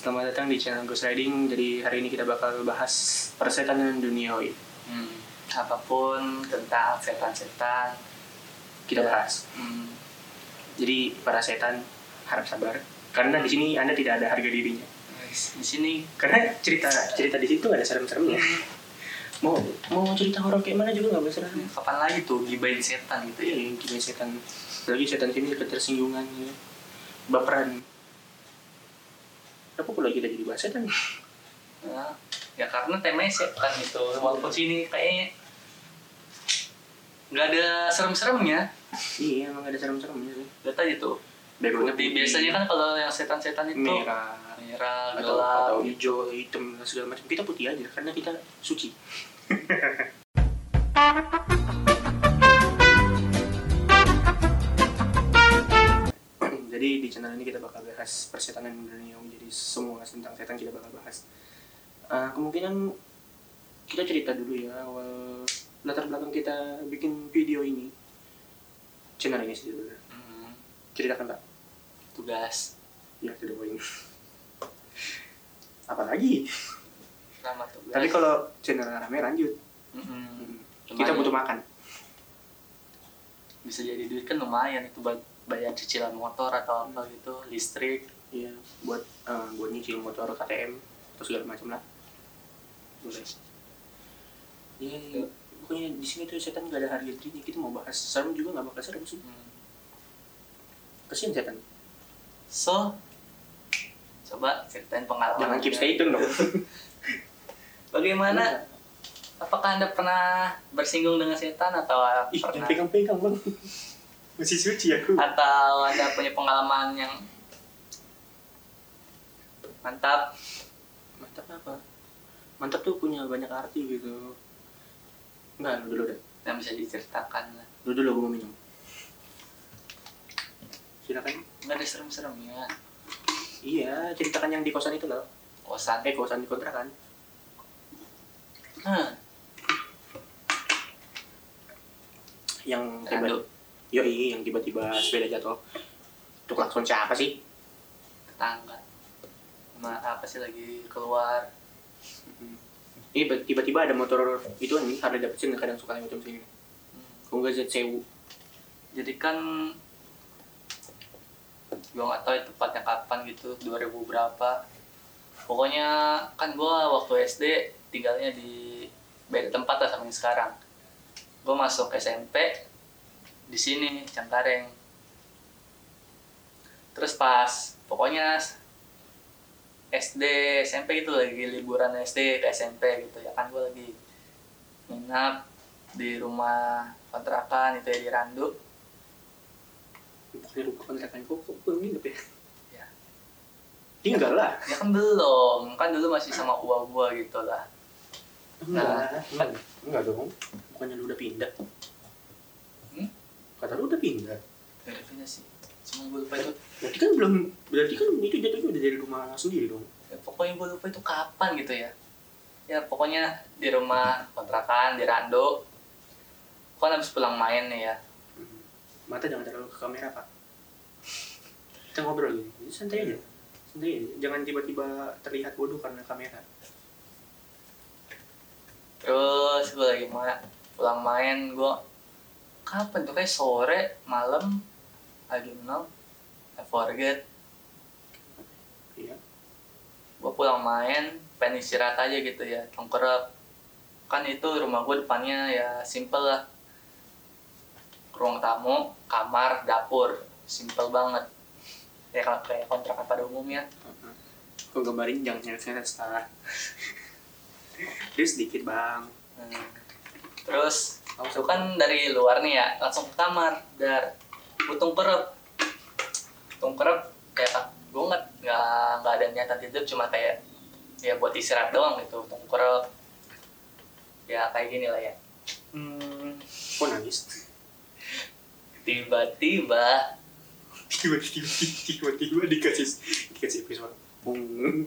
Selamat datang di channel Ghost Riding. Jadi hari ini kita bakal bahas persetanan duniawi. Hmm, apa pun tentang setan-setan Kita bahas. Hmm, Jadi para setan harap sabar karena di sini Anda tidak ada harga dirinya. di sini Karena cerita cerita di situ ada serem-seremnya. Mau mau cerita horor kayak mana juga nggak boleh serem. kapan lagi tuh gibain setan gitu ya? Iya, gimana setan. Lagi setan sini ketersinggungan ya. Baperan. Apa pula kita jadi bahas setan? Nah, ya karena temanya setan itu, walaupun sini kayaknya nggak ada serem-seremnya. Iya, emang ada serem-seremnya sih. Lihat aja tuh. Backgroundnya Putih. putih. Biasanya kan kalau yang setan-setan itu merah merah, atau, gelap. atau hijau, hitam segala macam. Kita putih aja karena kita suci. di channel ini kita bakal bahas persetanan dunia jadi semua tentang setan kita bakal bahas. Ah, kemungkinan kita cerita dulu ya awal latar belakang kita bikin video ini. Channel ini sih dulu. Hmm, Ceritakan pak. tugas. Ya sudah poin. Apalagi? Selamat tugas. Tapi kalau channel rame lanjut. Mm-mm. Kita Lumayan. butuh makan. bisa jadi duit kan lumayan itu buat bayar cicilan motor atau apa gitu, listrik. Iya, buat eh, buat nyicil motor KTM atau segala macam lah. Boleh. Ya, ya, pokoknya di sini tuh setan gak ada harga dirinya. Kita mau bahas serem juga nggak bakal serem sih. Hmm. Kasian setan. So, coba ceritain pengalaman. Jangan keep stay tune dong. Bagaimana? Apakah anda pernah bersinggung dengan setan atau Ih, pernah pegang-pegang bang. Masih suci aku. atau anda punya pengalaman yang mantap? Mantap apa? Mantap tuh punya banyak arti gitu. Enggak, lu dulu deh. yang bisa diceritakan lah. Lu dulu gue mau minum. Silakan. Nggak ada serem-seremnya. Iya, ceritakan yang di kosan itu loh. Kosan. Eh, kosan di kontrakan. Hmm. Yang Aduh, Yoi, yang tiba-tiba sepeda jatuh. Itu klakson siapa sih? tetangga. Ma, apa sih lagi keluar? Ini ba- tiba-tiba ada motor itu kan Harley Davidson kadang suka lewat jam sini. Hmm. Kalau nggak ZCU. Jadi kan gue nggak tahu ya tepatnya kapan gitu 2000 berapa pokoknya kan gue waktu SD tinggalnya di beda tempat lah sama yang sekarang gue masuk SMP di sini Cengkareng terus pas pokoknya SD SMP gitu lagi liburan SD ke SMP gitu ya kan gue lagi nginap di rumah kontrakan itu ya di Randu Bukannya rumah kontrakan kok, kok belum nginep ya? Ya. Tinggal lah. ya kan belum kan dulu masih sama uang gua gitu lah Enggak, enggak, enggak dong. Bukannya lu udah pindah? Kata lu udah pindah. dari pindah sih cuma gue lupa itu Berarti kan belum, berarti kan itu jatuhnya udah dari rumah sendiri dong. ya, pokoknya gue lupa itu kapan gitu ya ya pokoknya di rumah kontrakan di Rando kan habis pulang main nih ya Hmm. Mata jangan terlalu ke kamera pak. Kita ngobrol gini, Jadi santai aja. Santai aja. Jangan tiba-tiba terlihat bodoh karena kamera. terus gue lagi ma pulang main gue kapan tuh kayak sore malam I don't know I forget Iya. gue pulang main pengen istirahat aja gitu ya tongkrong kan itu rumah gue depannya ya simple lah ruang tamu kamar dapur simple banget ya kalau kayak kontrakan pada umumnya Uh-huh. Kok gambarin jangan setara. Dia sedikit bang. Hmm. terus itu kan dari luar nih ya langsung ke kamar dar gue tongkrong tongkrong kayak gue nggak nggak nggak ada niatan tidur cuma kayak ya buat istirahat doang gitu tongkrong ya kayak gini lah ya hmm, Kok nangis? tiba-tiba Tiba-tiba, tiba-tiba dikasih dikasih episode. Bung.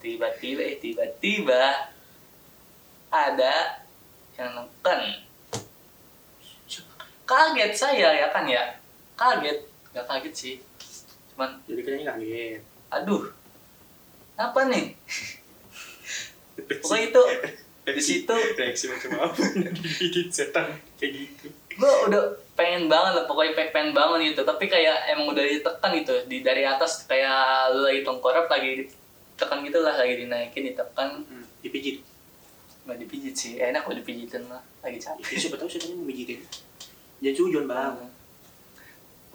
tiba-tiba eh, tiba-tiba ada yang neken kaget saya ya kan ya? Kaget. Nggak kaget sih. Cuman Jadi kayaknya kaget. aduh. Apa nih? Pokoknya itu di situ reaksi macam apa? Digigit setan kayak gitu. Gue udah pengen banget lah pokoknya pengen, banget gitu tapi kayak emang udah ditekan gitu di dari atas kayak lu lagi tengkorak lagi ditekan gitu lah lagi dinaikin ditekan. Hmm, dipijit. Nggak dipijit sih enak kalau dipijitin lah lagi ya, capek. Siapa tahu setannya mau mijitin jangan sujon bang.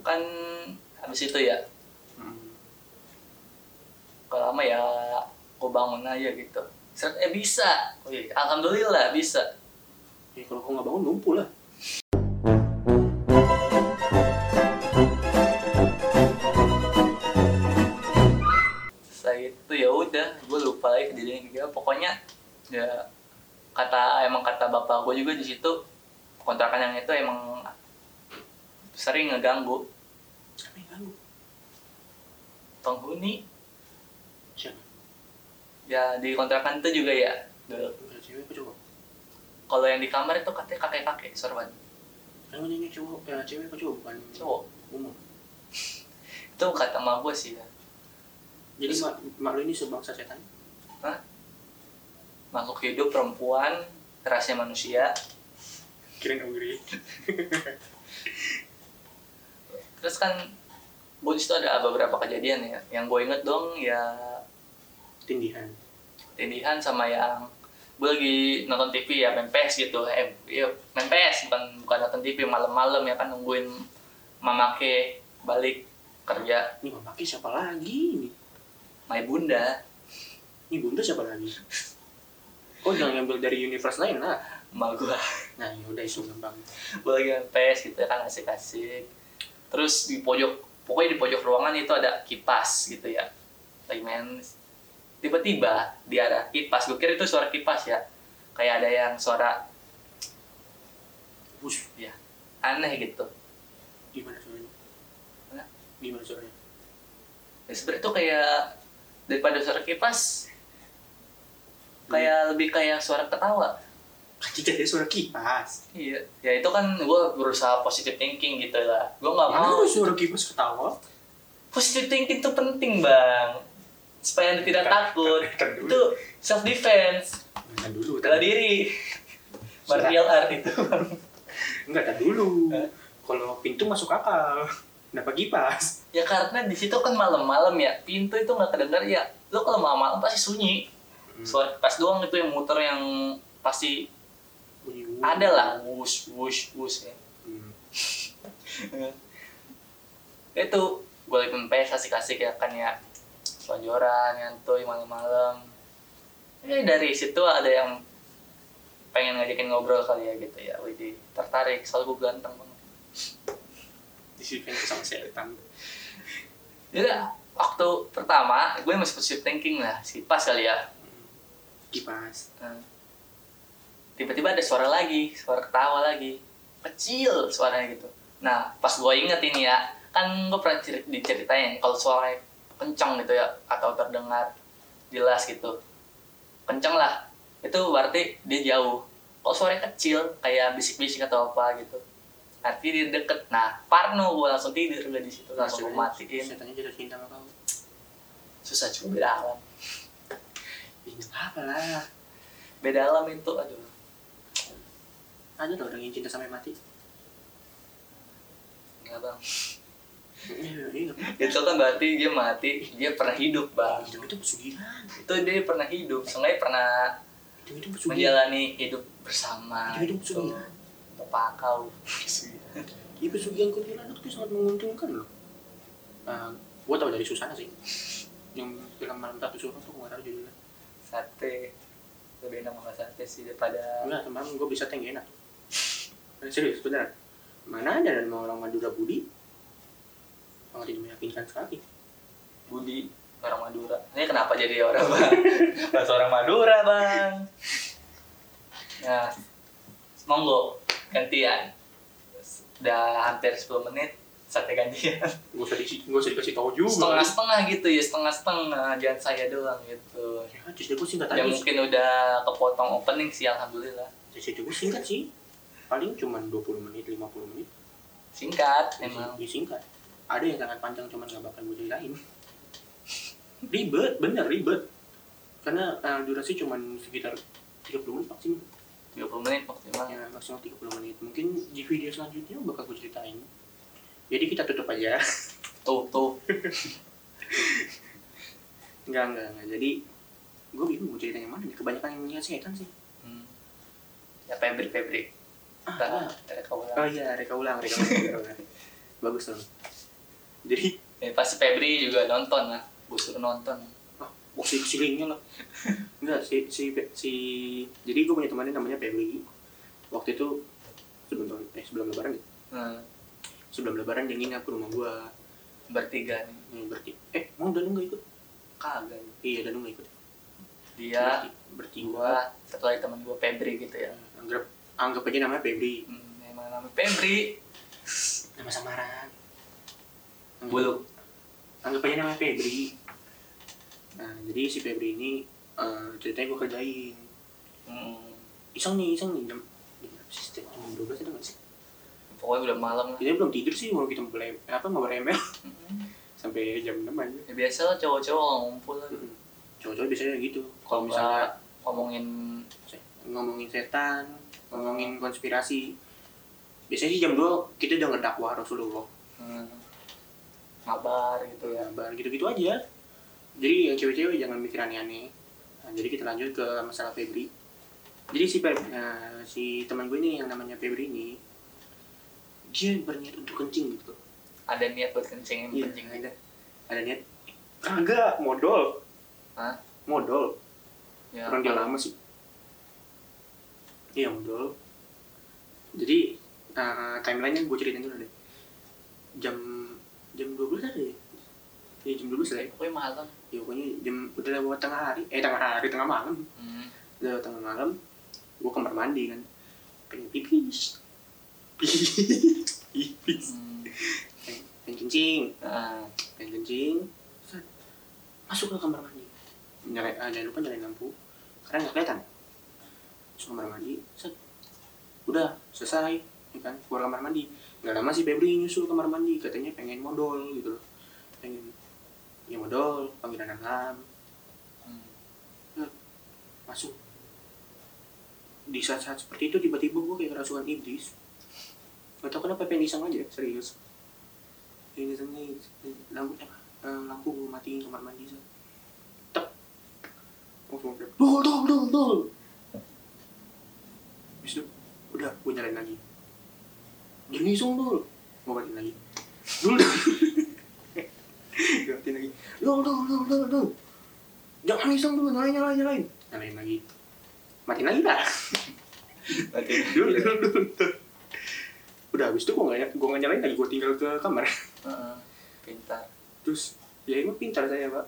Kan habis itu ya. Hmm. kalau lama ya aku bangun aja gitu. Set, eh bisa. Wih, alhamdulillah bisa. Ya kalau kau nggak bangun lumpuh lah. Setelah itu ya udah gue lupa lagi kejadian kayak apa. pokoknya ya kata emang kata bapak gue juga di situ kontrakan yang itu emang sering ngeganggu. Siapa yang ganggu penghuni siapa? Ya di kontrakan itu juga ya dulu. Enggak, cewek apa cowok? Kalau yang di kamar itu katanya kakek kakek sorban. Kan nanya cowok? Ya cewek apa cowok? Bukan cowok. umum. Itu kata emak gue sih ya. Jadi Terus- mak, mak lu ini sebangsa setan? Makhluk hidup perempuan rahasia manusia kirain Auri. Terus kan di situ ada beberapa kejadian ya. Yang gue inget dong ya tindihan. Tindihan sama yang gue lagi nonton TV ya main PS gitu. Eh iya main PS bukan bukan nonton TV malam-malam ya kan nungguin mamake balik kerja. Ini mamaki siapa lagi ini? My bunda. Ini bunda siapa lagi? Kok jangan ngambil dari universe lain lah emak gue nah ya udah isu gampang. Gue lagi main PS gitu kan asik-asik. Terus di pojok pokoknya di pojok ruangan itu ada kipas gitu ya lagi main tiba-tiba di arah kipas gue kira itu suara kipas ya kayak ada yang suara Bus, ya aneh gitu. Gimana suaranya? Gimana suaranya? Ya sebenarnya tuh kayak daripada suara kipas kayak lebih kayak suara ketawa jika ada suara kipas iya ya itu kan gue berusaha positive thinking gitu lah. Gue nggak mana mau. ada suara kipas ketawa positive thinking itu penting bang. Supaya anda tidak Kan- takut. kan itu self defense Enggak dulu bela diri. Martial art itu enggak tak dulu. Kalau pintu masuk akal. Kenapa kipas? Ya karena di situ kan malam-malam ya. Pintu itu nggak kedengar ya. Lo kalau malam-malam pasti sunyi. Suara kipas doang itu yang muter yang pasti ada lah wush wush wush ya. Hmm. itu gue lagi PS asik-asik ya kan ya. Selonjoran nyantuy malam-malam. Eh dari situ ada yang pengen ngajakin ngobrol kali ya gitu ya. Widih tertarik soal gue ganteng banget. Disipin sama setan jadi waktu pertama gue masih positive thinking lah. Pas kali ya. Kipas. Nah, tiba-tiba ada suara lagi suara ketawa lagi. Kecil suaranya gitu. Nah pas gue inget ini ya kan gue pernah ceri- diceritain kalau suaranya kencang gitu ya atau terdengar jelas gitu. Kencang lah. Itu berarti dia jauh. Kalau suaranya kecil? Kayak bisik-bisik atau apa gitu. Arti dia deket. Nah parno gue langsung tidur udah di situ. Langsung gue matiin. Setannya jatuh cinta sama kau susah juga beda alam nggak apa lah? Beda alam itu aduh ada loh orang yang cinta sampai mati enggak bang nggak itu kan berarti dia mati dia pernah hidup bang itu itu pesugihan itu dia pernah hidup sengaja pernah itu itu pesugihan menjalani hidup bersama Itu hidup gitu. pesugihan. bapak kau Iya pesugihan kuntilanak itu sangat menguntungkan loh. Nah, gua tahu dari Susana sih. Yang film malam satu suruh tuh gua tahu judulnya. sate lebih enak makan sate sih daripada Enggak, kemarin gua bisa teng enak. Eh, Serius, beneran. Mana ada orang Madura Budi? Sangat tidak meyakinkan sekali. Budi orang Madura ini kenapa jadi orang bang bahasa orang Madura bang nah monggo gantian udah hampir 10 menit sate gantian Gua usah di, gua usah dikasih tahu juga. setengah-setengah gitu ya setengah-setengah jangan saya doang gitu Ya, justru gua singkat ya aja. mungkin udah kepotong opening sih alhamdulillah Justru gua singkat sih. Paling cuma 20 menit, 50 menit. singkat emang. Ya, singkat. Ada yang sangat panjang cuman gak bakal gue ceritain. Ribet, bener ribet. karena uh, durasi cuman sekitar 30 menit maksimal. 30 menit maksimal. Ya maksimal 30 menit. Mungkin di video selanjutnya bakal gue ceritain. Jadi kita tutup aja. Tuh tuh. Enggak enggak enggak jadi gue bingung mau cerita yang mana kebanyakan yang setan sih. Hmm. ya Febri Febri Kita ah. reka ulang. oh iya reka ulang reka ulang, reka ulang. bagus dong. Jadi? Ya, pasti Febri juga nonton lah. Gue suruh nonton. Ah oh, si si linknya lah. Enggak si si si jadi gue punya temannya namanya Pebli waktu itu sebelum tahun- eh sebelum lebaran ya? Hmm. sebelum lebaran dia nginap ke rumah gue bertiga nih. Nih, berarti eh mau Danu nggak ikut? Kagak iya Danu nggak ikut. Dia bertiga. gua satu lagi teman gua Febri gitu ya. Anggap anggap aja namanya Pebli hmm, emang namanya Febri nama samaran. Bulu. Anggap aja namanya Febri nah jadi si Febri ini eh, ceritanya gue kerjain. Hmm. iseng nih iseng nih. Jam jam dua belas ada nggak sih? Pokoknya udah malam lah. Kita belum tidur sih mau kita mulai apa mau ML Hmm. sampai jam enam aja. Ya biasa lah cowok-cowok ngumpul lah. Mm-mm. cowok-cowok biasanya gitu. Kalau misalnya ngomongin ngomongin setan ngomongin konspirasi. Biasanya sih jam 2 kita denger dakwah Rasulullah. Hmm, ngabar gitu ya. Kabar gitu-gitu aja. Jadi yang cewek-cewek jangan mikir aneh-aneh. Nah, jadi kita lanjut ke masalah Febri. Jadi si Feb, nah, si teman gue ini yang namanya Febri ini dia berniat untuk kencing gitu. Ada niat buat kencing Iya, kencing. ada. Ada niat. Kagak modal. Hah? modal. Ya orang dia lama sih iya modal jadi uh, timelinenya gue ceritain dulu deh. Jam jam 12 ada ya? Ya jam 12 lah ya. Pokoknya malam ya pokoknya jam udah lewat tengah hari. Eh tengah hari tengah malam. Hmm. udah lewat tengah malam gue kamar mandi kan. Pengen pipis. Pipis. Hmm. pengen kencing. Pengen kencing. Set, masuk ke kamar mandi. Nyalain ah, jangan lupa nyalain lampu. Karena nggak kelihatan masuk kamar mandi set. Udah selesai ya kan? Keluar kamar mandi. Nggak lama si Febri nyusul kamar mandi katanya pengen modal gitu loh. Pengen ya modal panggilan alam. Hmm. masuk. Di saat-saat seperti itu tiba-tiba gue kayak kerasukan iblis. Gak tau kenapa pengen iseng aja serius. Ini isengnya lampu eh, eh, lampu gue matiin kamar mandi set. tek. Dol dol dol dol Habis itu udah gue nyalain lagi. Jangan iseng dol gue matiin lagi. Dul dul gue matiin lagi. Dol dol dol dol dol jangan iseng dulu nyalain nyalain nyalain. Nyalain lagi. Matiin lagi lah Berarti dulu dulu dulu udah habis itu gue nggak gue nggak nyalain lagi. Gue tinggal ke kamar. Heeh. pintar. Terus ya emang pintar saya pak.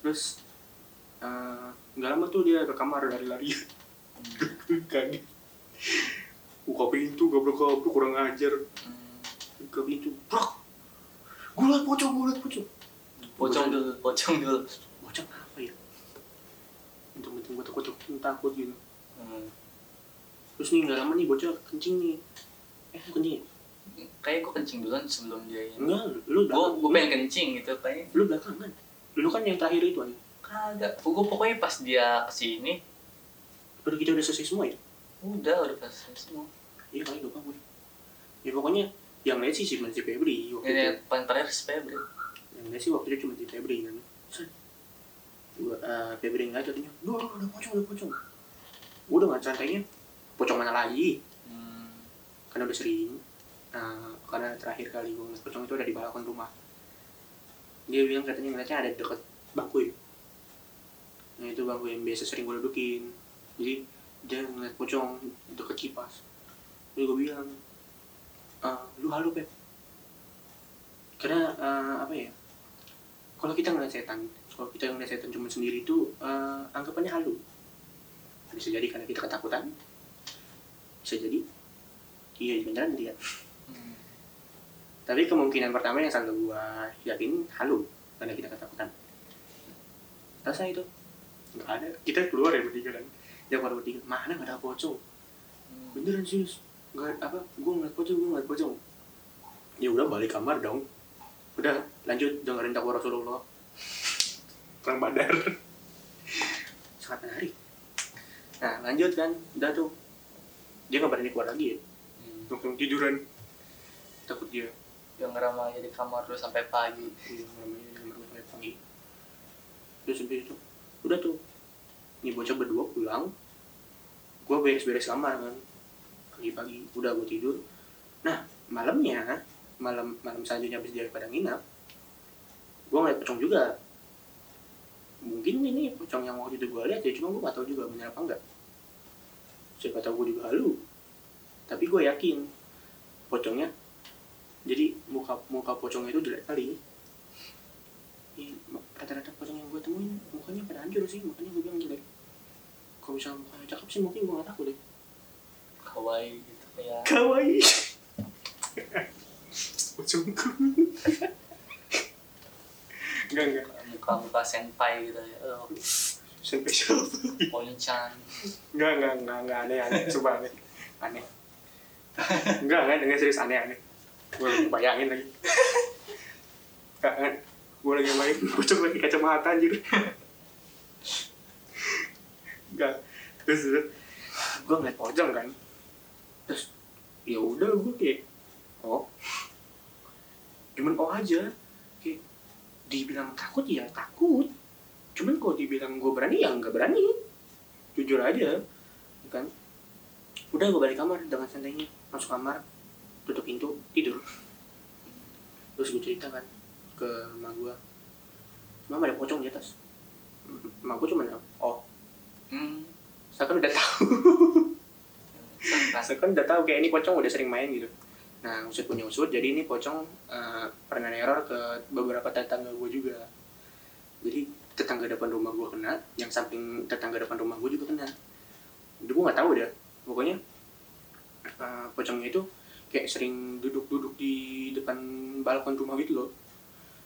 Terus eh, nggak lama tuh dia ke kamar lari-lari kaget buka pintu goblok-goblok kurang ajar. Buka pintu brak gue liat pocong gue liat pocong. Pocong dulu pocong dulu. Pocong apa ya? Untung-untung gue takut takut gitu. Hmm. terus nih nggak lama nih bocah kencing nih. Eh kencing ya? kayak gue kencing duluan sebelum dia ini. Enggak lu gue belakang. gue pengen kencing gitu kayaknya. Lu belakangan. Lu kan yang terakhir itu aja kagak. Gue pokoknya pas dia ke sini udah kita udah selesai semua ya? Udah udah pas semua. Iya kali lupa gue ya pokoknya yang lain sih cuma si Febri waktu ini itu. paling terakhir si Febri. Yang lain sih waktu itu cuma si Febri kan. Gua uh, Febri nggak jatuhnya. Duh duh, udah pocong udah pocong. Gua udah nggak santainya pocong mana lagi? Hmm. karena udah sering nah, karena terakhir kali gue ngeliat pocong itu ada di balkon rumah. Dia bilang katanya ngeliatnya ada deket bangku ya. Nah itu bangku yang biasa sering gue dudukin jadi dia ngeliat pocong deket kipas. Jadi gue bilang "Ah, lu halu Pep. Karena eh, apa ya kalau kita ngeliat setan kalau kita ngeliat setan cuma sendiri itu eh, anggapannya halu. Bisa jadi karena kita ketakutan. Bisa jadi iya beneran lihat Hmm. tapi kemungkinan pertama yang selalu gua yakin halu karena kita ketakutan. Rasa itu. Nggak ada. Kita keluar ya bertiga kan dia keluar bertiga mana nggak ada pocong Hmm. beneran serius. Nggak apa gua ngeliat pocong gua ngeliat pocong ya udah balik kamar dong. Udah lanjut dengerin dakwah Rasulullah. Perang badar. Sangat menarik. Nah lanjut kan? Udah tuh. Dia nggak berani keluar lagi ya? Hmm. langsung tiduran. Takut dia. Yang aja di kamar terus sampai pagi. Iya, namanya di kamar gue sampai pagi. Terus habis itu udah tuh ini bocah berdua pulang. Gue beres-beres kamar kan. Pagi-pagi udah gue tidur. Nah malamnya malam malam selanjutnya habis pada nginap gue ngeliat pocong juga. Mungkin ini pocong yang waktu itu gue lihat ya cuma gue gak tahu juga benar apa enggak. Siapa tahu gue juga halu. Tapi gue yakin pocongnya jadi muka muka pocongnya itu jelek kali rata-rata pocong yang gue temuin mukanya pada hancur sih makanya gue bilang jelek kalau misalnya mukanya cakep sih mungkin gue gak takut deh. Kawaii gitu kayak kawaii. Pocongku enggak enggak. Muka-muka senpai gitu ya oh, sampai siapa? Ponchan enggak enggak enggak enggak aneh aneh. Coba aneh. Aneh. Enggak enggak enggak serius aneh aneh. Gue bayangin lagi. Enggak gue lagi main pocong lagi kacamata anjir. Enggak. Terus gue ngeliat pocong kan. Terus ya udah gue kayak oh. Cuman oh aja. Kayak dibilang takut ya takut. Cuman kalau dibilang gue berani ya nggak berani. Jujur aja kan. Udah gue balik kamar dengan santainya. Masuk kamar tutup pintu tidur. Terus gue cerita kan ke emak gue mama ada pocong di atas? Emak gue cuma oh. Hmm. saya kan udah tahu. Saya kan udah tahu kayak ini pocong udah sering main gitu. Nah usut punya usut jadi ini pocong eh, pernah neror ke beberapa tetangga gue juga. Jadi tetangga depan rumah gue kena yang samping tetangga depan rumah gue juga kena. Itu gue nggak tahu dah pokoknya eh, pocongnya itu kayak sering duduk-duduk di depan balkon rumah gitu loh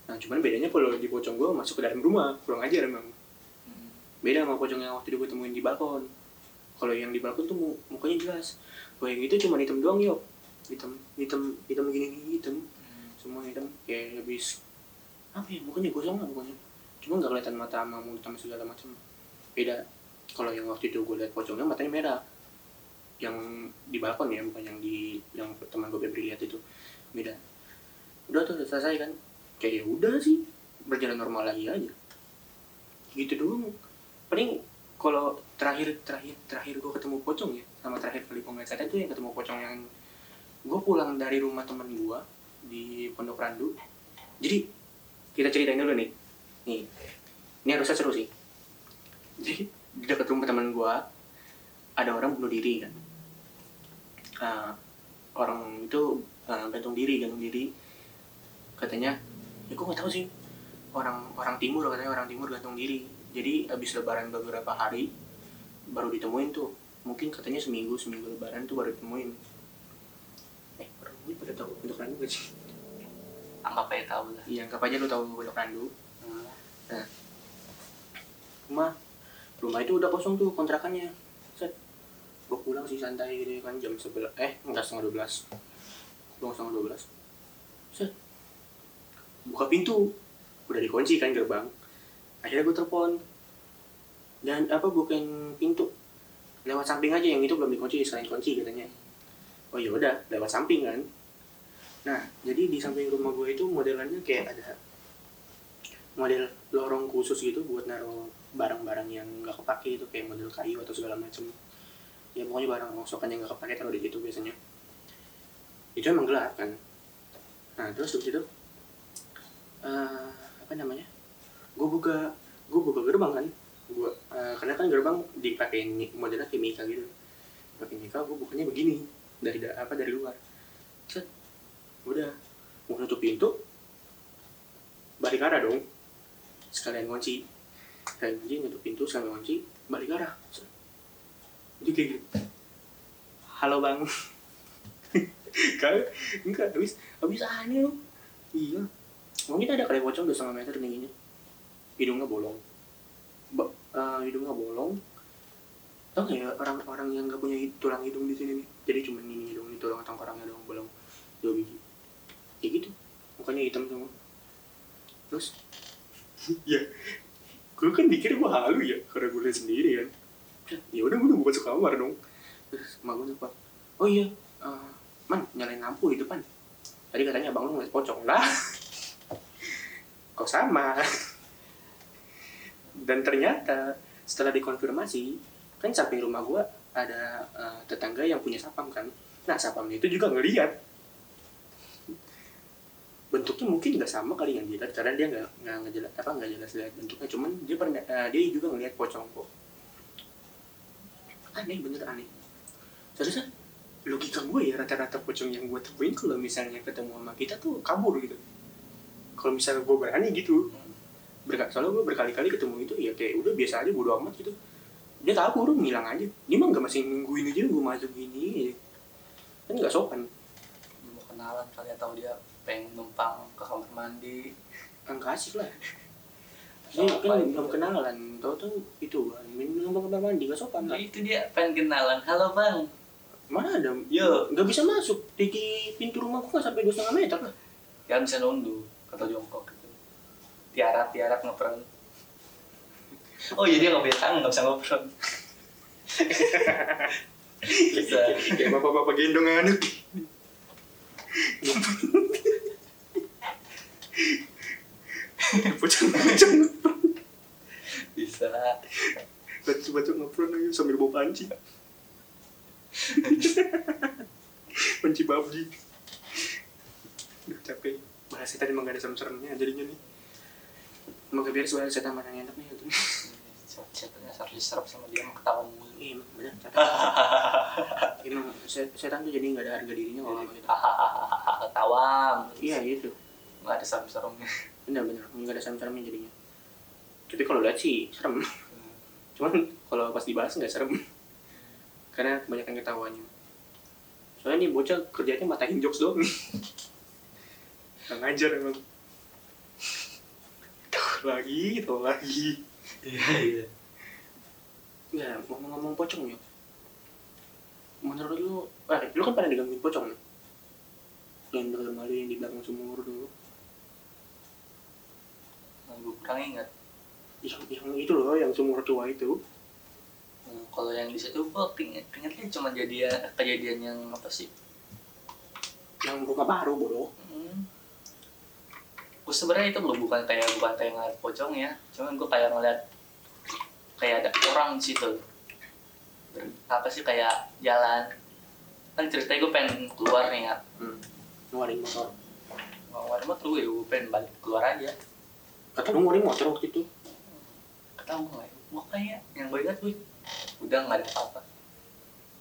nah cuman bedanya kalau di pocong gue masuk ke dalam rumah kurang ajar emang. Beda sama pocong yang waktu itu gue temuin di balkon. Kalau yang di balkon tuh mu- mukanya jelas. Kalau yang itu cuma hitam doang yuk. Hitam hitam hitam gini gini hitam. Semua hitam. Kayak habis apa ya mukanya gosong lah pokoknya. Cuma nggak kelihatan mata sama mulut sama segala macam. Beda. Kalau yang waktu itu gue liat pocongnya matanya merah. Yang di balkon ya bukan yang di yang teman gue Febri lihat itu. Beda. Udah tuh selesai kan kayak ya udah sih berjalan normal lagi aja. Gitu doang. Paling kalau terakhir terakhir terakhir gue ketemu pocong ya sama terakhir kali gue setan itu yang ketemu pocong yang gue pulang dari rumah teman gue di Pondok Randu. Jadi kita ceritain dulu nih. Nih ini harusnya seru sih. Jadi di dekat rumah teman gue ada orang bunuh diri kan. Ah, orang itu ah, gantung diri gantung diri. Katanya ya gue nggak tahu sih. Orang orang timur katanya orang timur gantung diri. Jadi habis lebaran beberapa hari baru ditemuin tuh. Mungkin katanya seminggu seminggu lebaran tuh baru ditemuin. Eh orang gue pada tahu bentuk randu gak sih? Anggap aja tahu lah. Iya anggap aja lu tahu bentuk randu. Hmm. rumah. Rumah itu udah kosong tuh kontrakannya. Set. Gue pulang sih santai gitu kan jam sebelas eh enggak setengah dua belas. Pulang setengah dua belas. Set buka pintu. Udah dikunci kan gerbang. Akhirnya gue telepon. Dan apa bukan pintu. Lewat samping aja yang itu belum dikunci selain kunci katanya. Oh ya udah lewat samping kan. Nah jadi di samping rumah gue itu modelannya kayak ada model lorong khusus gitu buat naruh barang-barang yang nggak kepake itu kayak model kayu atau segala macem. Ya pokoknya barang rongsokan yang nggak kepake taruh di situ biasanya. Itu emang gelap kan. Nah terus habis itu eh, apa namanya? Gue buka gue buka gerbang kan? Gue karena kan gerbang dipakai modelnya kayak Mika gitu. Pakai Mika gue bukanya begini dari da- apa dari luar. Set udah. Mau nutup pintu balik arah dong. Sekalian kunci sekalian kunci nutup pintu sekalian kunci balik arah. Jadi kayak gitu. Halo bang. Kan? Enggak habis habis aneh lu iya mungkin ada kali pocong dua setengah meter tingginya hidungnya bolong. Ba- eh, hidungnya bolong. Tau nggak ya orang-orang yang nggak punya tulang hidung di sini nih? Jadi cuma ini hidung ini tulang tengkorangnya doang bolong. Dua biji. Kayak gitu. Mukanya hitam semua. Terus? Ya. Gue kan mikir gue halu ya karena gue lihat sendiri kan. Ya udah gue udah buka kamar dong. Terus emak gue oh iya eh, man nyalain lampu di depan tadi katanya abang lu ngeliat pocong. Lah kok sama? Dan ternyata setelah dikonfirmasi kan samping rumah gue ada eh, tetangga yang punya sapam kan? Nah sapamnya itu juga ngeliat. Bentuknya mungkin nggak sama kali yang dia lihat karena dia nggak nggak ngejelas apa nggak jelas lihat bentuknya. Cuman dia pernah eh, dia juga ngelihat pocong kok. Aneh bener aneh. Seharusnya logika gue ya rata-rata pocong yang gue temuin kalau misalnya ketemu sama kita tuh kabur gitu kalau misalnya gue berani gitu berkali soalnya gue berkali-kali ketemu itu ya kayak udah biasa aja bodo amat gitu. Dia kabur ngilang aja. Dia mah nggak masih nungguin aja gue masuk gini kan nggak sopan. Mau kenalan kali atau dia pengen numpang ke kamar mandi. Enggak asik lah. Dia kan gitu. belum kenalan. Tau tuh itu kan minum kamar mandi gak sopan nah, lah itu dia pengen kenalan. Halo bang. Mana ada Yo. nggak bisa masuk. Di pintu rumah nggak sampai dua setengah meter lah. Ya bisa nunduk atau jongkok gitu. Tiarap tiarap ngepron oh iya dia nggak punya tangan nggak bisa ngepron bisa. Kayak bapak-bapak gendong anak bocah-bocah bisa. Bocah-bocah ngepron lagi sambil bawa panci. Panci babdi Duh, capek bahas setan emang gak ada serem-seremnya jadinya nih. Semoga biar suara setan mana yang enak nih gitu. setannya harus diserap sama dia mau ketahuan mulu. Iya emang capek Emang se- setan tuh jadi gak ada harga dirinya kalau sama kita hahaha ketahuan Iya gitu. Nggak ada serem-seremnya. Bener-bener gak ada serem-seremnya jadinya. Tapi kalau lihat sih serem. Cuman kalau pas dibahas nggak serem. Karena kebanyakan ketawanya Soalnya nih bocah kerjanya matahin jokes doang nih Nggak ngajar emang Tuh lagi, tuh lagi. Iya iya. Ya, ngomong-ngomong pocong ya Menurut lu, eh, lu kan pernah digangguin pocong nih Yang dekat rumah lu yang di belakang sumur dulu. Nah, gue kurang ingat. Yang, yang itu loh, yang sumur tua itu. Hmm, kalau yang di situ gue ingetnya cuma jadi kejadian yang apa sih? Yang rumah baru, bodoh hmm. Gue sebenarnya itu belum bukan kayak bukan kayak ngeliat pocong ya. Cuman gue kayak ngeliat kayak ada orang di situ. Ber- apa sih kayak jalan. Kan ceritanya gue pengen keluar nih ya hmm. Ngeluarin motor. Keluar motor gue gue pengen balik keluar aja. Kata lu ngeluarin motor waktu itu? Nggak ya. Gue kayak yang gue ingat gue udah nggak ada apa-apa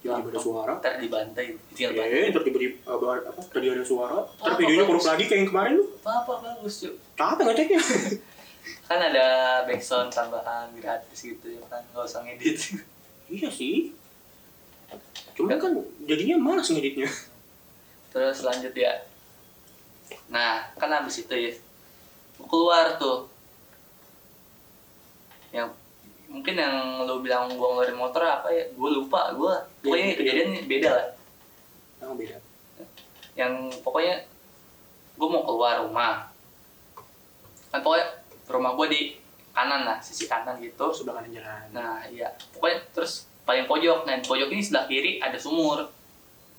Tiba-tiba ada suara. ntar dibantai tinggal bantai. Eh, ntar tiba-tiba apa, apa, tadi ada suara. Ntar Apa, videonya korup lagi kayak yang kemarin. Lu apa apa bagus cuy Capek ngeceknya? Kan ada backsound tambahan gratis gitu ya kan? Nggak usah ngedit. Iya sih. Cuma kan jadinya malas ngeditnya. Terus lanjut ya. Nah kan habis itu ya keluar tuh. Yang mungkin yang lo bilang gua ngeluarin motor apa ya? Gua lupa gua pokoknya Iya, kejadian beda lah. Yang beda. Yang pokoknya gua mau keluar rumah. Kan pokoknya rumah gua di kanan lah sisi kanan gitu. Sebelah kanan jalan. Nah iya, pokoknya terus paling pojok, nah di pojok ini sebelah kiri ada sumur.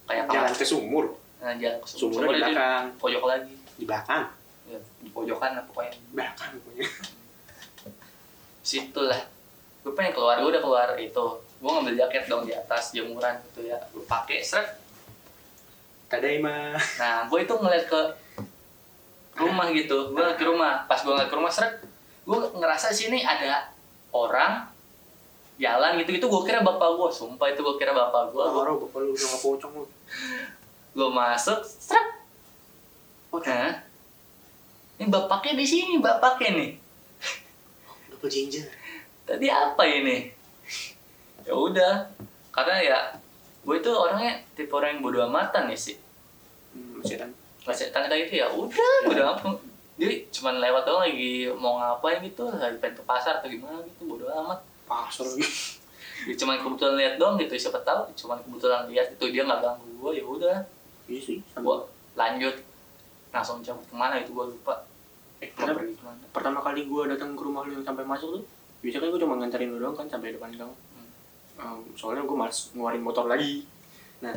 Kayak Jalan kamar. ke sumur? Nah, jalan ke sumur. Sumurnya di belakang. pojok lagi. Di belakang? Ya, di pojokan lah pokoknya. Belakang pokoknya. Situ lah. Gue pengen keluar, gue udah keluar itu. Gue ngambil jaket dong di atas jemuran gitu ya. Gue pakai seret. Tadaima Nah, gue itu ngeliat ke rumah gitu. Gue ngeliat ke rumah. Pas gue ngeliat ke rumah seret, gue ngerasa sini ada orang jalan gitu gitu gue kira bapak gue sumpah itu gue kira bapak gue Baru bapak lu udah pocong lu gue masuk seret Hah? Ini bapaknya di sini, bapaknya nih. Double ginger Tadi apa ini? Ya udah, karena ya gue itu orangnya tipe orang yang bodo amatan ya sih. Hmm, setan Nggak tanda gitu ya udah, bodo amat. Dia cuma lewat doang lagi mau ngapain gitu, lagi pengen ke pasar atau gimana gitu, bodo amat. Pasar lagi Dia cuma kebetulan lihat doang gitu, siapa tahu cuma kebetulan lihat itu dia nggak ganggu gue ya udah. Iya sih Gue lanjut langsung cabut ke mana itu gue lupa. Eh, pergi ke mana? pertama kali gue datang ke rumah lu sampai masuk tuh biasanya kan gue cuma nganterin lu doang kan sampai depan gang. Um, soalnya gue malas ngeluarin motor lagi. Nah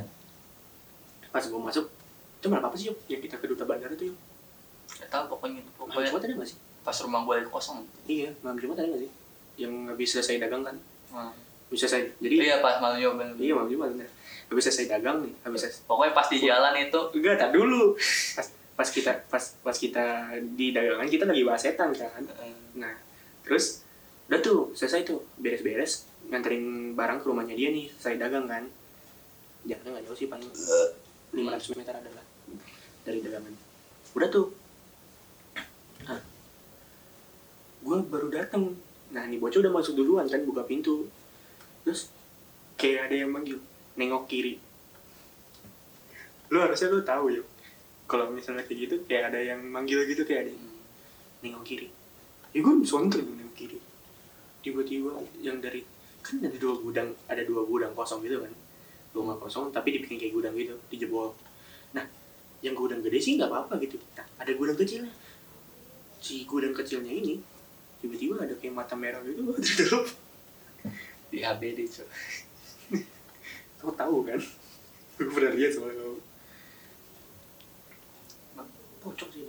pas gue masuk itu malam apa sih yuk yang kita ke duta bandara tuh yuk? Gak tau pokoknya pokoknya jumat ada nggak sih? pas rumah gue kosong. Iya malam jumat ada nggak sih? Yang habis selesai dagang kan? Hmm. habis selesai. Jadi iya pas malam bener. iya malam jumat bener. Habis selesai dagang nih habis selesai pokoknya pas di jalan itu. Enggak tak dulu. Pas pas kita pas pas kita di dagangan kita lagi bahas setan kan. Nah, terus udah tuh selesai tuh. Beres-beres nganterin barang ke rumahnya dia nih. Selesai dagang kan. Jaraknya nggak jauh sih paling 500 meter adalah dari dagangan. Udah tuh. Nah, gue baru dateng. Nah nih bocah udah masuk duluan kan buka pintu. Terus kayak ada yang manggil nengok kiri. Lu harusnya lu tahu yuk. Kalau misalnya kayak gitu kayak ada yang manggil gitu kayak ada yang nengok kiri. Ya gue sonter dong nengok kiri tiba-tiba yang dari kan ada dua gudang ada dua gudang kosong gitu kan. Rumah kosong tapi dibikin kayak gudang gitu dijebol nah yang gudang gede sih nggak apa-apa gitu. Nah, ada gudang kecilnya si gudang kecilnya ini tiba-tiba ada kayak mata merah gitu dalam di HBD cuy kamu tahu kan? Gue pernah lihat soalnya kamu. Pocong sih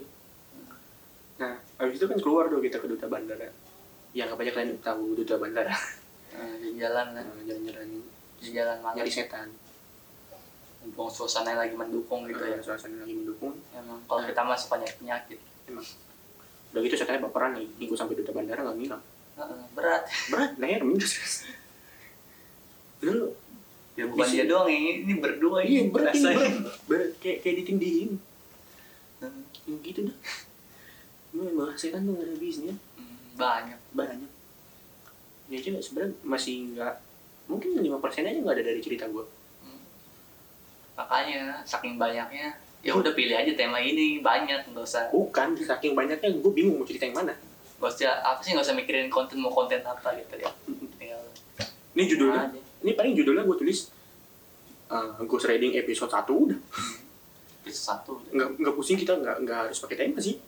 nah habis itu kan keluar tuh kita ke duta bandara yang apa aja kalian tahu duta bandara Eh, di jalan kan Nah, jalan-jalan. Di jalan malam. Nyari setan. Mumpung suasana lagi mendukung gitu ya. Nah, suasana lagi mendukung. Emang kalau kita masih banyak penyakit. Emang. Udah gitu setannya baperan lagi minggu sampai duta bandara nggak ngilang. Eh, berat. Berat leher minus dulu ya bukan dia doang yang ini, berdua iya ini berat ini berat, berat. kayak kayak ditindihin. Hmm, yang gitu dah. Emang setan tuh nggak ada habisnya. hmm, banyak. Banyak. Ya aja sebenarnya masih nggak mungkin lima persen aja nggak ada dari cerita gue Hmm. makanya saking banyaknya ya udah pilih aja tema ini banyak nggak usah. Bukan saking banyaknya gue bingung mau cerita yang mana. Nggak usah apa sih nggak usah mikirin konten mau konten apa gitu ya. Ini judulnya aja. ini paling judulnya gue tulis uh, Ghost Riding episode 1 udah. Itu satu nggak nggak pusing kita nggak nggak harus pakai tema sih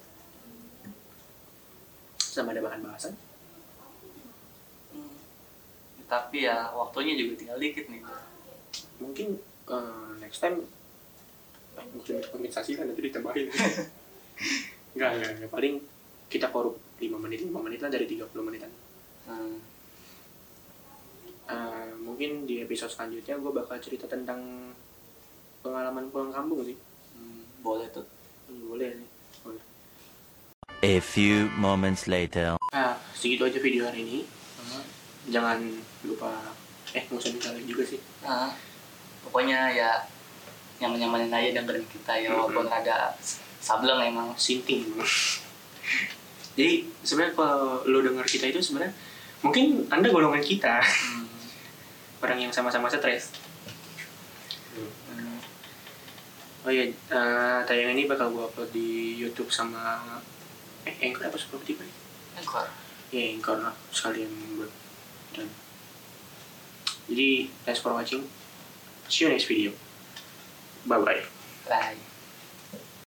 sama ada bahan bahasan. Hmm. tapi ya waktunya juga tinggal dikit nih. Mungkin uh, next time eh, mungkin kompensasi kan nanti ditambahin. Nggak nggak nggak. Paling kita korup 5 menit 5 menit lah dari 30 menitan. Hmm. Uh, mungkin di episode selanjutnya gue bakal cerita tentang pengalaman pulang kampung sih. Hmm, boleh tuh. Hmm, boleh nih. boleh A few moments later. nah segitu aja video hari ini Hmm. jangan lupa eh nggak usah like juga sih Nah, pokoknya ya nyaman-nyamanin aja dengerin kita ya walaupun agak sableng emang sinting jadi sebenarnya kalau lo denger kita itu sebenarnya mungkin anda golongan kita Hmm. orang yang sama-sama stres Hmm. oh iya eh, tayangan ini bakal gue upload di YouTube sama eh Anchor apa Spotify Anchor. ya Anchor lah sekalian buat dan jadi thanks for watching. See you next video. Bye bye Bye.